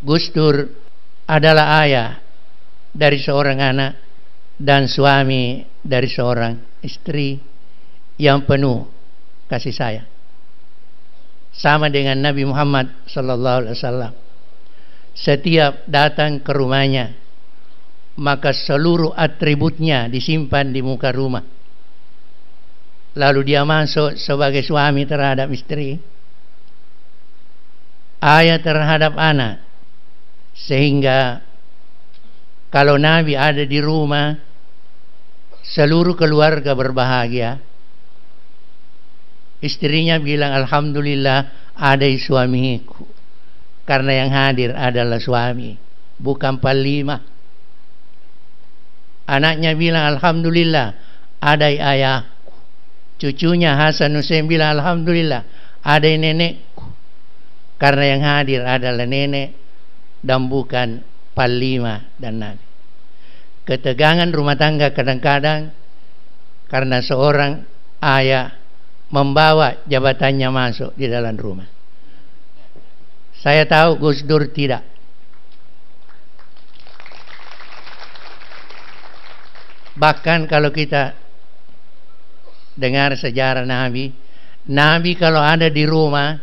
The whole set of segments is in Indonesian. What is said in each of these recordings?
Gus Dur adalah ayah dari seorang anak dan suami dari seorang istri yang penuh kasih sayang. Sama dengan Nabi Muhammad sallallahu alaihi wasallam. Setiap datang ke rumahnya maka seluruh atributnya disimpan di muka rumah. Lalu dia masuk sebagai suami terhadap istri, ayah terhadap anak, sehingga kalau Nabi ada di rumah, seluruh keluarga berbahagia. Istrinya bilang, Alhamdulillah ada suamiku. Karena yang hadir adalah suami, bukan palima. Anaknya bilang, Alhamdulillah ada ayahku. Cucunya Hasan Hussein bilang, Alhamdulillah ada nenekku. Karena yang hadir adalah nenek dan bukan Panglima dan Nabi. Ketegangan rumah tangga kadang-kadang karena seorang ayah membawa jabatannya masuk di dalam rumah. Saya tahu Gus Dur tidak. Bahkan kalau kita dengar sejarah Nabi, Nabi kalau ada di rumah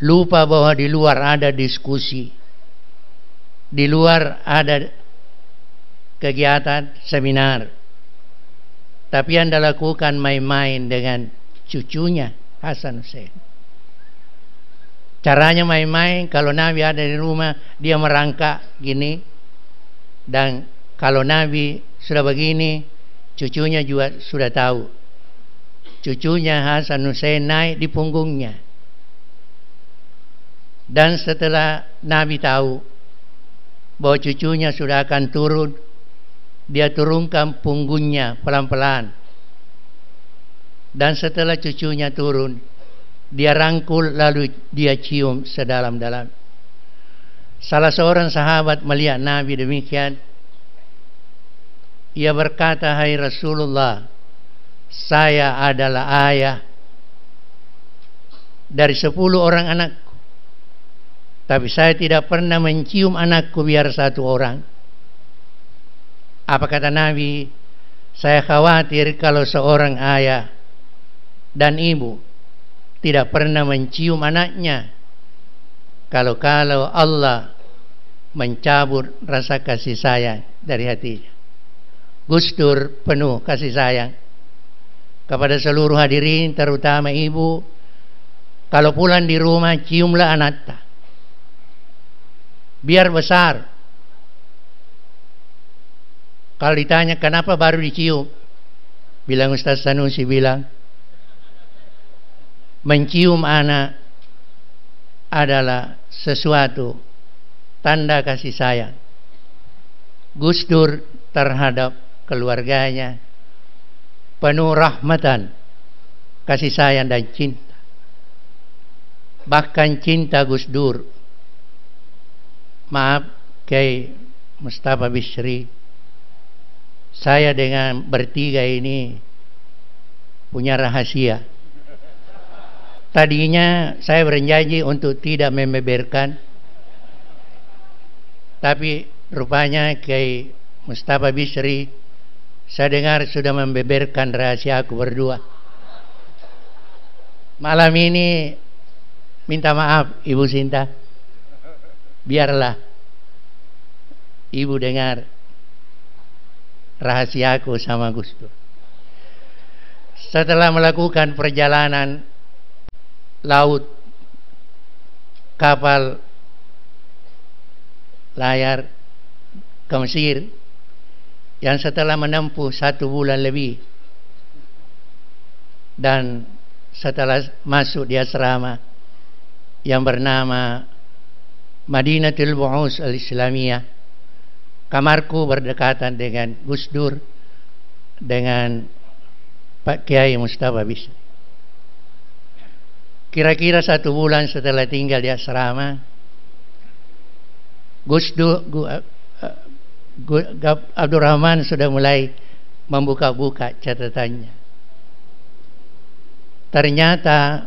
lupa bahwa di luar ada diskusi di luar ada kegiatan seminar. Tapi Anda lakukan main-main dengan cucunya Hasan Hussein. Caranya main-main kalau Nabi ada di rumah dia merangkak gini dan kalau Nabi sudah begini cucunya juga sudah tahu. Cucunya Hasan Hussein naik di punggungnya. Dan setelah Nabi tahu bahwa cucunya sudah akan turun. Dia turunkan punggungnya pelan-pelan. Dan setelah cucunya turun dia rangkul lalu dia cium sedalam-dalam. Salah seorang sahabat melihat Nabi demikian. Ia berkata hai Rasulullah saya adalah ayah dari sepuluh orang anak tapi saya tidak pernah mencium anakku biar satu orang. Apa kata Nabi? Saya khawatir kalau seorang ayah dan ibu tidak pernah mencium anaknya. Kalau-kalau Allah mencabut rasa kasih sayang dari hatinya. Gustur penuh kasih sayang kepada seluruh hadirin terutama ibu. Kalau pulang di rumah ciumlah anaknya biar besar. Kalau ditanya kenapa baru dicium, bilang Ustaz Sanusi bilang, mencium anak adalah sesuatu tanda kasih sayang. Gus Dur terhadap keluarganya penuh rahmatan, kasih sayang dan cinta. Bahkan cinta Gus Dur Maaf Kiai Mustafa Bisri Saya dengan bertiga ini Punya rahasia. Tadinya saya berjanji untuk tidak membeberkan. Tapi rupanya Kiai Mustafa Bisri Saya dengar sudah membeberkan rahasia aku berdua. Malam ini Minta maaf Ibu Sinta biarlah ibu dengar rahasiaku sama Gus Dur. Setelah melakukan perjalanan laut kapal layar ke Mesir yang setelah menempuh satu bulan lebih dan setelah masuk di asrama yang bernama Madinatul Bu'us al-Islamiyah. Kamarku berdekatan dengan Gus Dur dengan Pak Kiai Mustafa Bisri kira-kira satu bulan setelah tinggal di asrama Gus Dur uh, Abdurrahman sudah mulai membuka-buka catatannya. Ternyata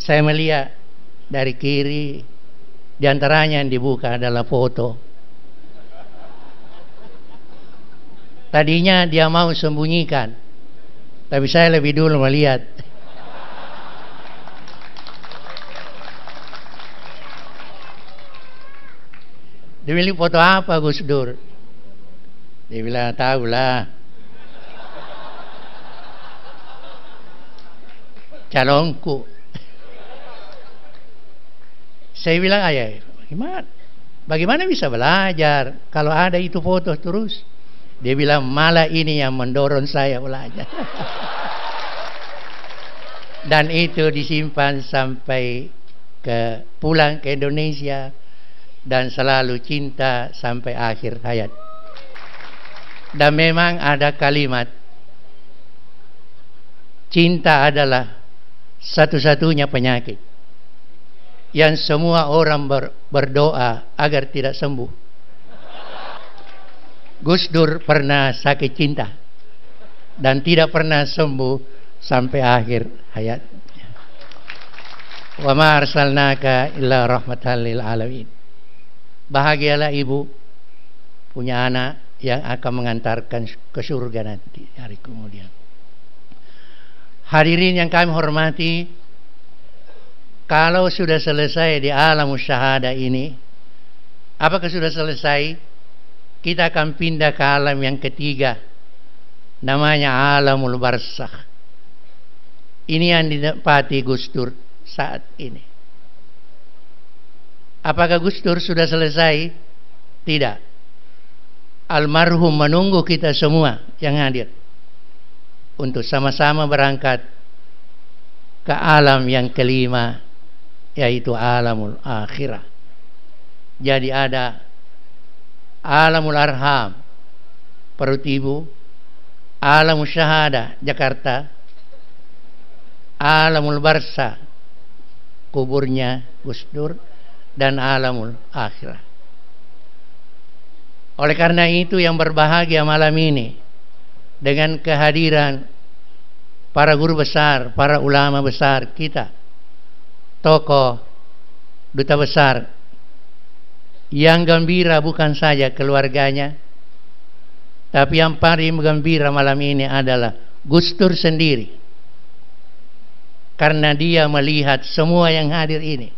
saya melihat dari kiri Di antaranya yang dibuka adalah foto. Tadinya dia mau sembunyikan. Tapi saya lebih dulu melihat. Dia foto apa Gus Dur? Dia bilang tahu lah. Calonku. Saya bilang ayah, bagaimana? Bagaimana bisa belajar kalau ada itu foto terus? Dia bilang malah ini yang mendorong saya belajar. Dan itu disimpan sampai ke pulang ke Indonesia dan selalu cinta sampai akhir hayat. Dan memang ada kalimat cinta adalah satu-satunya penyakit yang semua orang ber, berdoa agar tidak sembuh. Gus Dur pernah sakit cinta dan tidak pernah sembuh sampai akhir hayat. Wa ma arsalnaka illa rahmatan lil alamin. Bahagialah ibu punya anak yang akan mengantarkan ke surga nanti hari kemudian. Hadirin yang kami hormati, kalau sudah selesai di alam syahada ini, apakah sudah selesai? Kita akan pindah ke alam yang ketiga, namanya alamul barzakh. Ini yang didapati Gus Dur saat ini. Apakah Gus Dur sudah selesai? Tidak. Almarhum menunggu kita semua yang hadir untuk sama-sama berangkat ke alam yang kelima yaitu alamul akhirah. Jadi ada alamul arham perut ibu, alamul syahada Jakarta, alamul barsa kuburnya Gus Dur dan alamul akhirah. Oleh karena itu yang berbahagia malam ini dengan kehadiran para guru besar, para ulama besar kita tokoh duta besar yang gembira bukan saja keluarganya tapi yang paling gembira malam ini adalah Gustur sendiri. Karena dia melihat semua yang hadir ini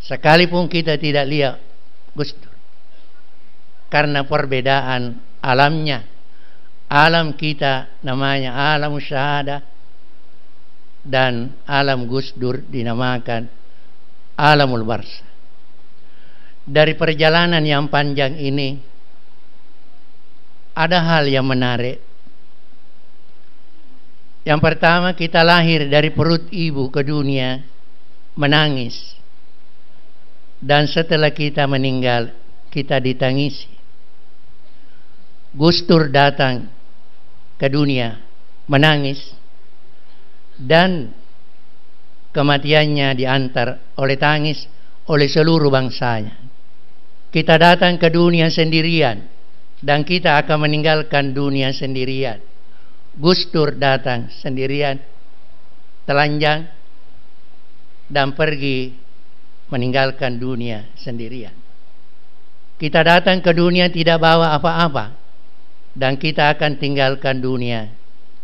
sekalipun kita tidak lihat Gustur karena perbedaan alamnya. Alam kita namanya alam syahada dan alam Gus Dur dinamakan alamul barsa. Dari perjalanan yang panjang ini ada hal yang menarik. Yang pertama kita lahir dari perut ibu ke dunia menangis. Dan setelah kita meninggal kita ditangisi. Gustur datang ke dunia menangis dan kematiannya diantar oleh tangis oleh seluruh bangsanya. Kita datang ke dunia sendirian dan kita akan meninggalkan dunia sendirian. Gustur datang sendirian, telanjang dan pergi meninggalkan dunia sendirian. Kita datang ke dunia tidak bawa apa-apa dan kita akan tinggalkan dunia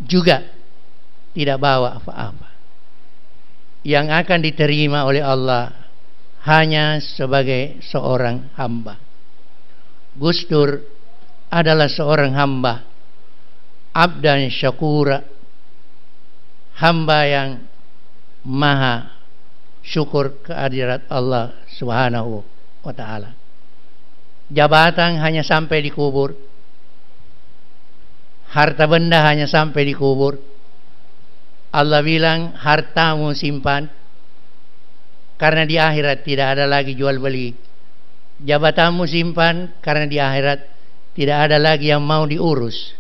juga tidak bawa apa-apa. Yang akan diterima oleh Allah hanya sebagai seorang hamba. Gustur adalah seorang hamba. Abdan syakura. Hamba yang maha syukur kehadirat Allah subhanahu wa ta'ala. Jabatan hanya sampai di kubur. Harta benda hanya sampai di kubur Allah bilang hartamu simpan karena di akhirat tidak ada lagi jual beli. Jabatanmu simpan karena di akhirat tidak ada lagi yang mau diurus.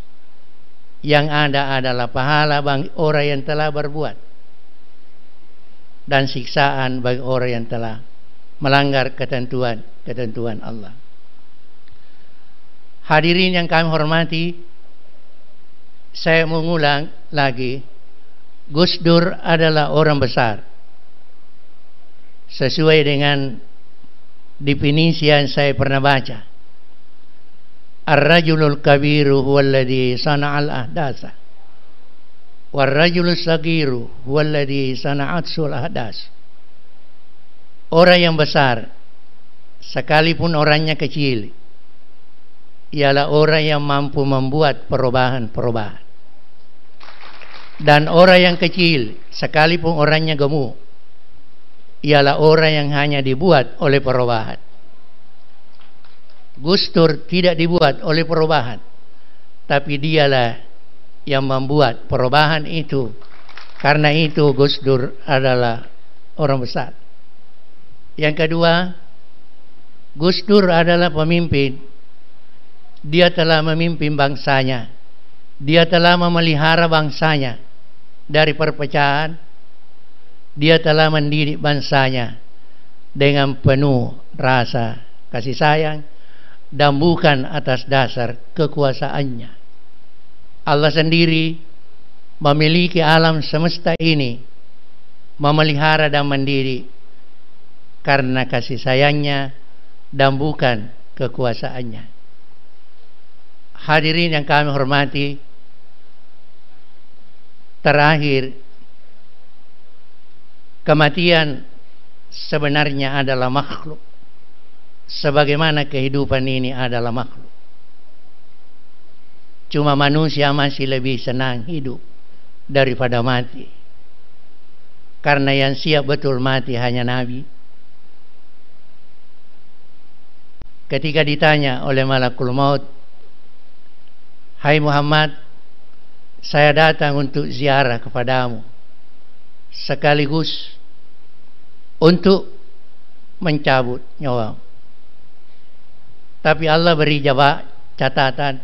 Yang ada adalah pahala bagi orang yang telah berbuat dan siksaan bagi orang yang telah melanggar ketentuan-ketentuan Allah. Hadirin yang kami hormati, saya mengulang lagi Gus Dur adalah orang besar. Sesuai dengan definisi yang saya pernah baca. Ar-rajulul kabiru huwa alladhi sana'al ahdasa. War-rajulus sagiru huwa alladhi sana'at sul ahdas. Orang yang besar sekalipun orangnya kecil ialah orang yang mampu membuat perubahan-perubahan. Dan orang yang kecil sekalipun orangnya gemuk ialah orang yang hanya dibuat oleh perubahan. Gustur tidak dibuat oleh perubahan, tapi dialah yang membuat perubahan itu. Karena itu Gustur adalah orang besar. Yang kedua, Gustur adalah pemimpin. Dia telah memimpin bangsanya. Dia telah memelihara bangsanya dari perpecahan, dia telah mendidik bangsanya dengan penuh rasa kasih sayang dan bukan atas dasar kekuasaannya. Allah sendiri memiliki alam semesta ini memelihara dan mendidik karena kasih sayangnya dan bukan kekuasaannya. Hadirin yang kami hormati, terakhir Kematian sebenarnya adalah makhluk. Sebagaimana kehidupan ini adalah makhluk. Cuma manusia masih lebih senang hidup daripada mati. Karena yang siap betul mati hanya Nabi. Ketika ditanya oleh malakul maut, Hai Muhammad, saya datang untuk ziarah kepadamu sekaligus untuk mencabut nyawa. Tapi Allah beri jawab catatan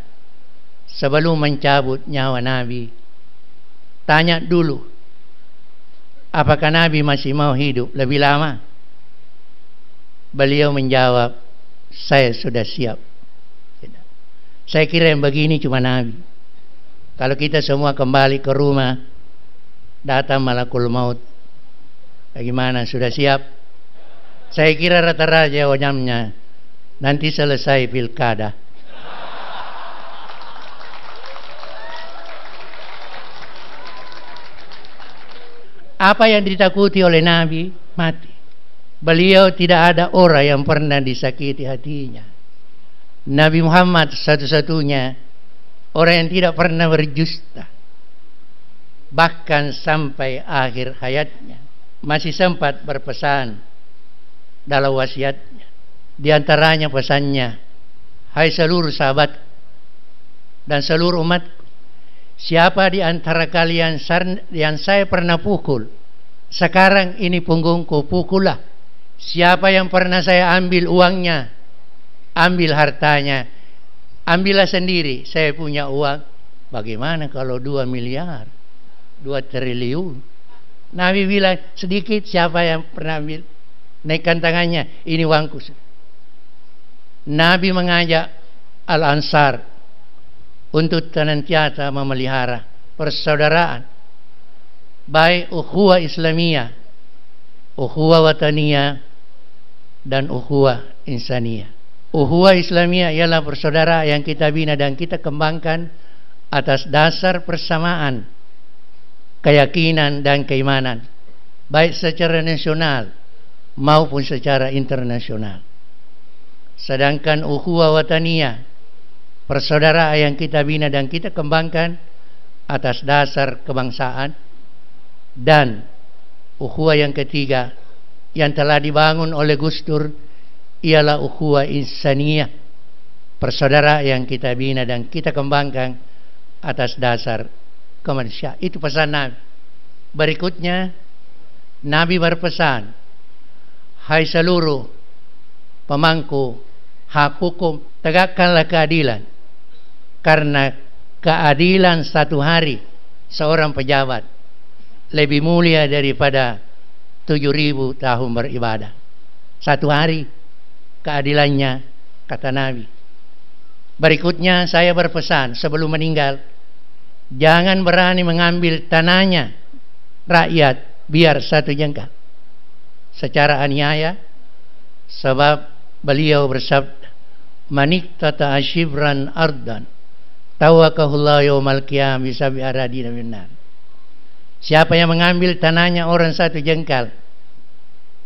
sebelum mencabut nyawa Nabi. Tanya dulu, apakah Nabi masih mau hidup lebih lama? Beliau menjawab, saya sudah siap. Saya kira yang begini cuma Nabi. Kalau kita semua kembali ke rumah, datang malakul maut. Bagaimana sudah siap? Saya kira rata-rata jawabnya nanti selesai pilkada. Apa yang ditakuti oleh Nabi? Mati. Beliau tidak ada orang yang pernah disakiti hatinya. Nabi Muhammad satu-satunya orang yang tidak pernah berjusta. Bahkan sampai akhir hayatnya. Masih sempat berpesan dalam wasiatnya. Di antaranya pesannya hai seluruh sahabat dan seluruh umat siapa di antara kalian yang saya pernah pukul? Sekarang ini punggungku pukullah. Siapa yang pernah saya ambil uangnya ambil hartanya ambillah sendiri saya punya uang bagaimana kalau dua miliar dua triliun. Nabi bilang sedikit siapa yang pernah ambil naikkan tangannya ini uangku. Nabi mengajak Al Ansar untuk senantiasa memelihara persaudaraan baik ukhuwah Islamiyah, ukhuwah wataniyah dan ukhuwah insaniyah. Ukhuwah Islamiyah ialah persaudaraan yang kita bina dan kita kembangkan atas dasar persamaan keyakinan dan keimanan baik secara nasional maupun secara internasional. Sedangkan ukhuwah wataniyah persaudaraan yang kita bina dan kita kembangkan atas dasar kebangsaan dan ukhuwah yang ketiga yang telah dibangun oleh Gustur ialah ukhuwah insaniyah persaudaraan yang kita bina dan kita kembangkan atas dasar kemanusiaan. Itu pesan Nabi. Berikutnya, Nabi berpesan, Hai seluruh pemangku hak hukum, tegakkanlah keadilan. Karena keadilan satu hari seorang pejabat lebih mulia daripada tujuh ribu tahun beribadah. Satu hari keadilannya, kata Nabi. Berikutnya saya berpesan sebelum meninggal, Jangan berani mengambil tanahnya rakyat biar satu jengkal. Secara aniaya sebab beliau bersabda maniktata ashibran ardan tawakahullah yawmal qiyam bisabi aradina minnar siapa yang mengambil tanahnya orang satu jengkal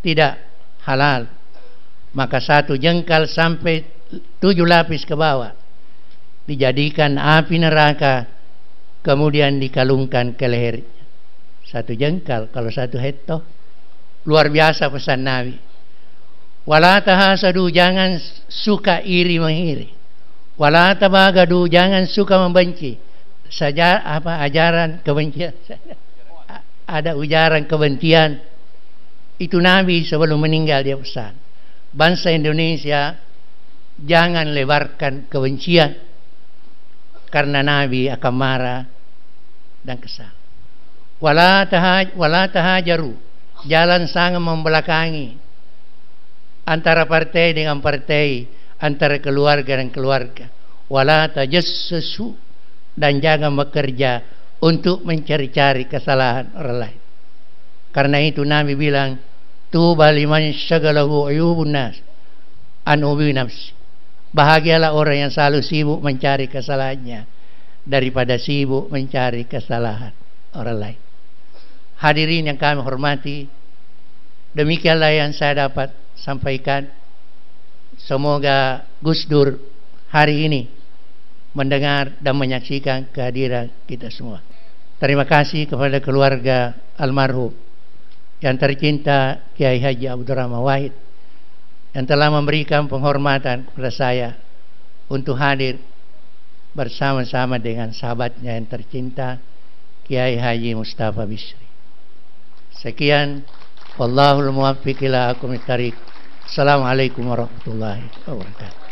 tidak halal maka satu jengkal sampai tujuh lapis ke bawah. Dijadikan api neraka kemudian dikalungkan ke lehernya satu jengkal kalau satu hektar luar biasa pesan Nabi. Wala tahasadu jangan suka iri mengiri. Wala tabagadu jangan suka membenci. Saja apa ajaran kebencian. Ada ujaran kebencian. Itu Nabi sebelum meninggal dia pesan bangsa Indonesia jangan lebarkan kebencian karena Nabi akan marah dan kesal. Wala tahaj wala tahajaru. Jalan sangat membelakangi antara partai dengan partai, antara keluarga dan keluarga. Wala tajassasu dan jangan bekerja untuk mencari-cari kesalahan orang lain. Karena itu Nabi bilang, Tuba liman syagalahu ayubun nas an nafsi. Bahagialah orang yang selalu sibuk mencari kesalahannya daripada sibuk mencari kesalahan orang lain. Hadirin yang kami hormati, demikianlah yang saya dapat sampaikan. Semoga Gus Dur hari ini mendengar dan menyaksikan kehadiran kita semua. Terima kasih kepada keluarga almarhum yang tercinta Kiai Haji Abdurrahman Wahid yang telah memberikan penghormatan kepada saya untuk hadir bersama-sama dengan sahabatnya yang tercinta Kiai Haji Mustafa Bisri. Sekian Wallahul muwaffiq ila aqwamit Assalamualaikum warahmatullahi wabarakatuh.